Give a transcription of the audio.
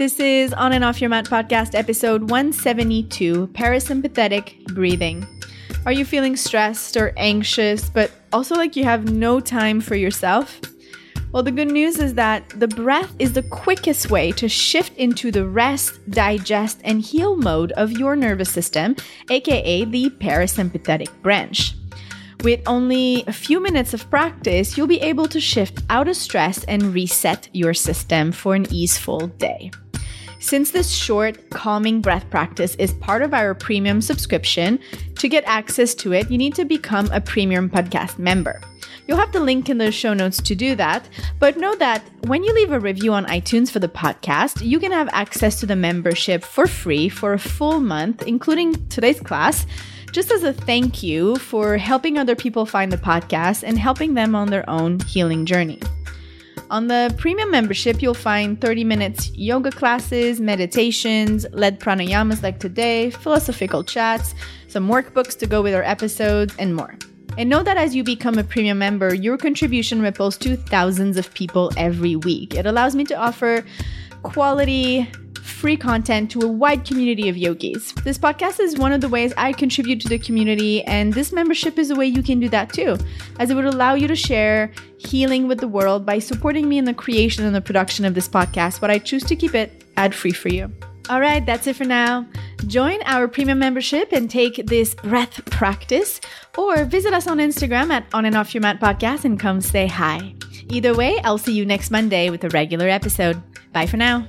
This is On and Off Your Mat podcast, episode 172 Parasympathetic Breathing. Are you feeling stressed or anxious, but also like you have no time for yourself? Well, the good news is that the breath is the quickest way to shift into the rest, digest, and heal mode of your nervous system, aka the parasympathetic branch. With only a few minutes of practice, you'll be able to shift out of stress and reset your system for an easeful day. Since this short, calming breath practice is part of our premium subscription, to get access to it, you need to become a premium podcast member. You'll have the link in the show notes to do that, but know that when you leave a review on iTunes for the podcast, you can have access to the membership for free for a full month, including today's class, just as a thank you for helping other people find the podcast and helping them on their own healing journey. On the premium membership, you'll find 30 minutes yoga classes, meditations, led pranayamas like today, philosophical chats, some workbooks to go with our episodes, and more. And know that as you become a premium member, your contribution ripples to thousands of people every week. It allows me to offer quality, free content to a wide community of yogis. This podcast is one of the ways I contribute to the community, and this membership is a way you can do that too, as it would allow you to share healing with the world by supporting me in the creation and the production of this podcast, but I choose to keep it ad free for you. All right, that's it for now. Join our premium membership and take this breath practice, or visit us on Instagram at On and Off Your Mat Podcast and come say hi. Either way, I'll see you next Monday with a regular episode. Bye for now.